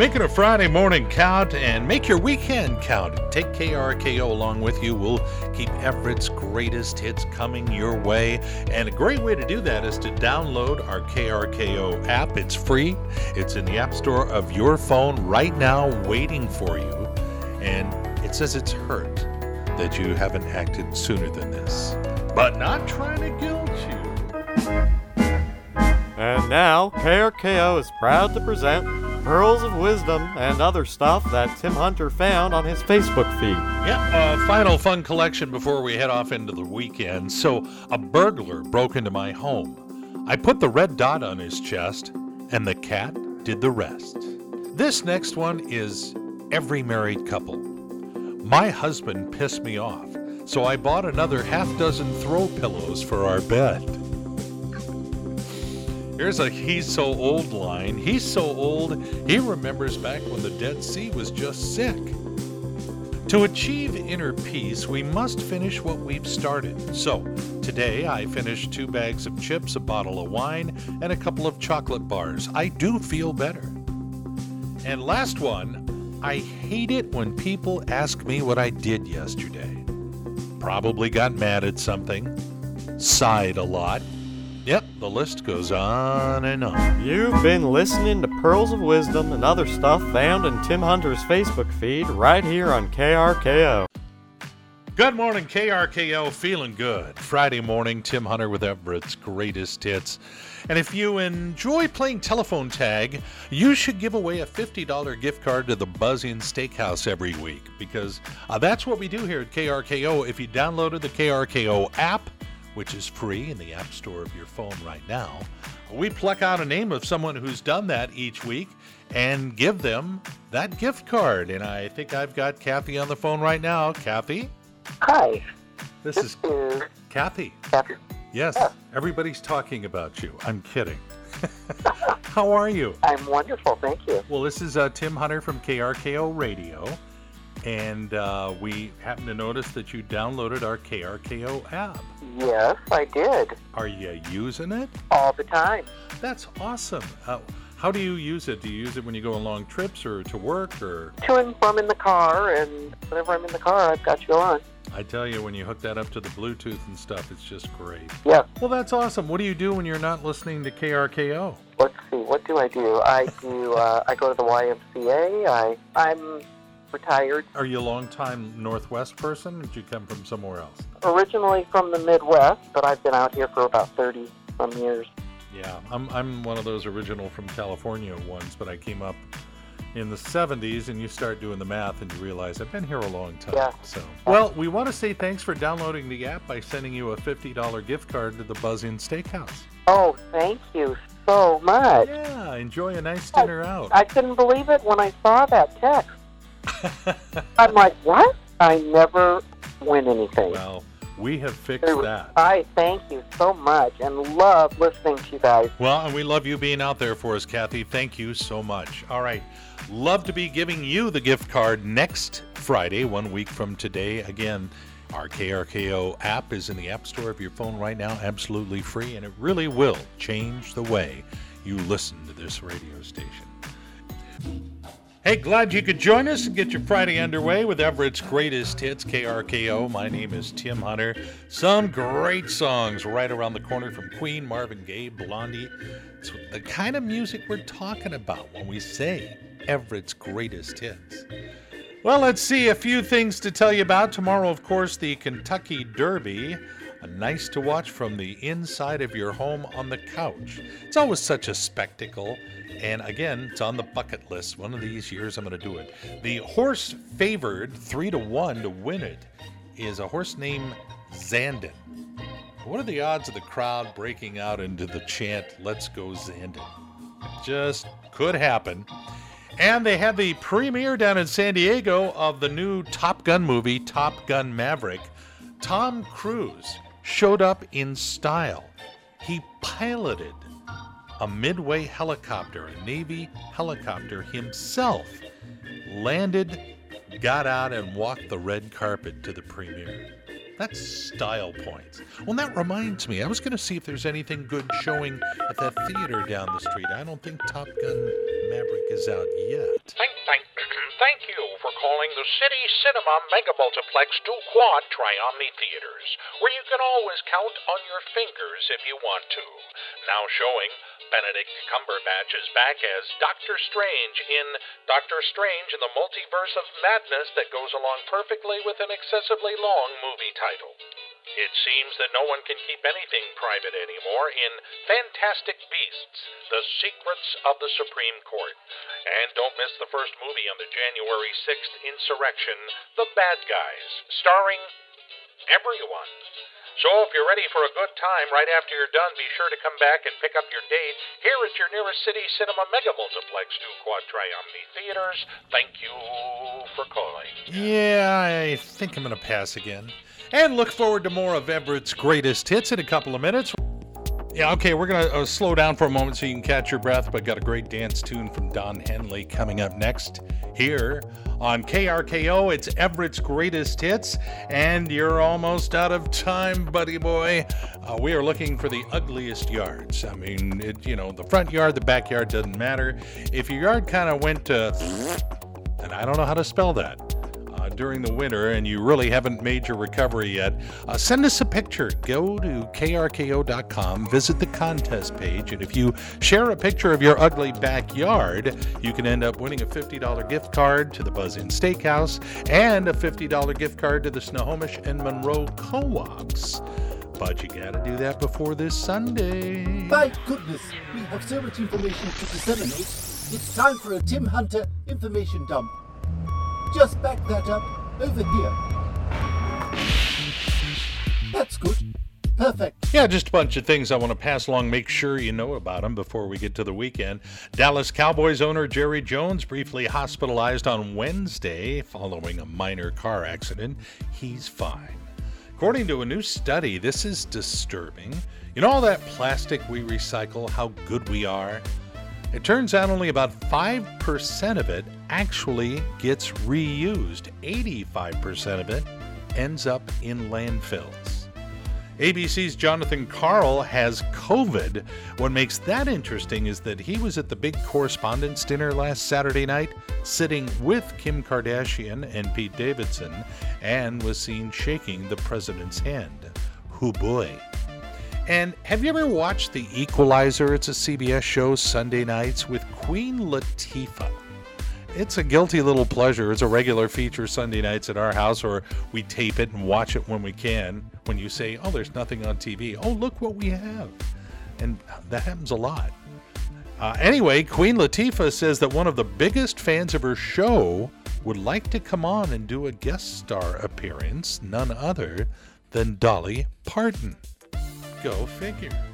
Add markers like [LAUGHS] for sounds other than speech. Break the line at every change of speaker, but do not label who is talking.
Make it a Friday morning count and make your weekend count. Take KRKO along with you. We'll keep Everett's greatest hits coming your way. And a great way to do that is to download our KRKO app. It's free, it's in the App Store of your phone right now, waiting for you. And it says it's hurt that you haven't acted sooner than this, but not trying to guilt you.
And now, KRKO is proud to present Pearls of Wisdom and other stuff that Tim Hunter found on his Facebook feed.
Yeah, uh, final fun collection before we head off into the weekend. So, a burglar broke into my home. I put the red dot on his chest, and the cat did the rest. This next one is every married couple. My husband pissed me off, so I bought another half dozen throw pillows for our bed. Here's a he's so old line. He's so old, he remembers back when the Dead Sea was just sick. To achieve inner peace, we must finish what we've started. So, today I finished two bags of chips, a bottle of wine, and a couple of chocolate bars. I do feel better. And last one, I hate it when people ask me what I did yesterday. Probably got mad at something, sighed a lot. Yep, the list goes on and on.
You've been listening to Pearls of Wisdom and other stuff found in Tim Hunter's Facebook feed right here on KRKO.
Good morning, KRKO. Feeling good. Friday morning, Tim Hunter with Everett's greatest hits. And if you enjoy playing telephone tag, you should give away a $50 gift card to the Buzz Inn Steakhouse every week because uh, that's what we do here at KRKO. If you downloaded the KRKO app, which is free in the App Store of your phone right now, we pluck out a name of someone who's done that each week and give them that gift card. And I think I've got Kathy on the phone right now. Kathy?
Hi,
This
this
is
is
Kathy.
Kathy.
Yes,
Yeah.
everybody's talking about you. I'm kidding. [LAUGHS] How are you?
I'm wonderful, thank you.
Well, this is uh, Tim Hunter from KRKO Radio, and uh, we happen to notice that you downloaded our KRKO app.
Yes, I did.
Are you using it?
All the time.
That's awesome. Uh, how do you use it? Do you use it when you go on long trips or to work or?
To and from in the car, and whenever I'm in the car, I've got you on.
I tell you, when you hook that up to the Bluetooth and stuff, it's just great.
Yeah.
Well, that's awesome. What do you do when you're not listening to KRKO?
Let's see. What do I do? I do. Uh, I go to the YMCA. I I'm retired.
Are you a long-time Northwest person? Or did you come from somewhere else?
Originally from the Midwest, but I've been out here for about thirty some years.
Yeah, I'm, I'm one of those original from California ones, but I came up in the 70s, and you start doing the math and you realize I've been here a long time.
Yeah.
So, well, we want to say thanks for downloading the app by sending you a $50 gift card to the Buzz Inn Steakhouse.
Oh, thank you so much.
Yeah, enjoy a nice dinner out.
I couldn't believe it when I saw that text. I'm like, what? I never win anything.
well, we have fixed that.
I thank you so much and love listening to you guys.
Well, and we love you being out there for us, Kathy. Thank you so much. All right. Love to be giving you the gift card next Friday, one week from today. Again, our KRKO app is in the App Store of your phone right now, absolutely free, and it really will change the way you listen to this radio station. Hey, glad you could join us and get your Friday underway with Everett's greatest hits, KRKO. My name is Tim Hunter. Some great songs right around the corner from Queen, Marvin Gaye, Blondie. It's the kind of music we're talking about when we say Everett's greatest hits. Well, let's see a few things to tell you about. Tomorrow, of course, the Kentucky Derby. A nice to watch from the inside of your home on the couch. It's always such a spectacle. And again, it's on the bucket list. One of these years I'm going to do it. The horse favored three to one to win it is a horse named Zandon. What are the odds of the crowd breaking out into the chant, Let's Go Zandon? Just could happen. And they had the premiere down in San Diego of the new Top Gun movie, Top Gun Maverick. Tom Cruise showed up in style. He piloted a Midway helicopter, a Navy helicopter himself, landed, got out, and walked the red carpet to the premiere. That's style points. Well, that reminds me, I was going to see if there's anything good showing at that theater down the street. I don't think Top Gun Maverick is out yet.
Thank, calling the City Cinema Mega Multiplex 2 Quad Triomni Theaters, where you can always count on your fingers if you want to. Now showing, Benedict Cumberbatch is back as Doctor Strange in Doctor Strange in the Multiverse of Madness that goes along perfectly with an excessively long movie title. It seems that no one can keep anything private anymore in Fantastic Beasts The Secrets of the Supreme Court. And don't miss the first movie on the January 6th insurrection, The Bad Guys, starring everyone. So if you're ready for a good time right after you're done, be sure to come back and pick up your date here at your nearest city cinema mega multiplex to Quad Triomni Theaters. Thank you for calling.
Yeah, I think I'm going to pass again. And look forward to more of Everett's greatest hits in a couple of minutes. Yeah, okay, we're going to uh, slow down for a moment so you can catch your breath, but got a great dance tune from Don Henley coming up next here on KRKO. It's Everett's greatest hits, and you're almost out of time, buddy boy. Uh, we are looking for the ugliest yards. I mean, it, you know, the front yard, the backyard doesn't matter. If your yard kind of went to, and I don't know how to spell that during the winter and you really haven't made your recovery yet, uh, send us a picture. Go to krko.com, visit the contest page, and if you share a picture of your ugly backyard, you can end up winning a $50 gift card to the Buzz Inn Steakhouse and a $50 gift card to the Snohomish and Monroe Co-ops. But you gotta do that before this Sunday.
My goodness, we have so much information to disseminate. It's time for a Tim Hunter information dump. Just back that up over here. That's good. Perfect.
Yeah, just a bunch of things I want to pass along. Make sure you know about them before we get to the weekend. Dallas Cowboys owner Jerry Jones briefly hospitalized on Wednesday following a minor car accident. He's fine. According to a new study, this is disturbing. Know all that plastic we recycle, how good we are? It turns out only about 5% of it actually gets reused. 85% of it ends up in landfills. ABC's Jonathan Karl has COVID. What makes that interesting is that he was at the big correspondents dinner last Saturday night, sitting with Kim Kardashian and Pete Davidson, and was seen shaking the president's hand. Hoo boy. And have you ever watched The Equalizer? It's a CBS show Sunday nights with Queen Latifah. It's a guilty little pleasure. It's a regular feature Sunday nights at our house, or we tape it and watch it when we can. When you say, oh, there's nothing on TV, oh, look what we have. And that happens a lot. Uh, anyway, Queen Latifah says that one of the biggest fans of her show would like to come on and do a guest star appearance, none other than Dolly Parton. Go figure.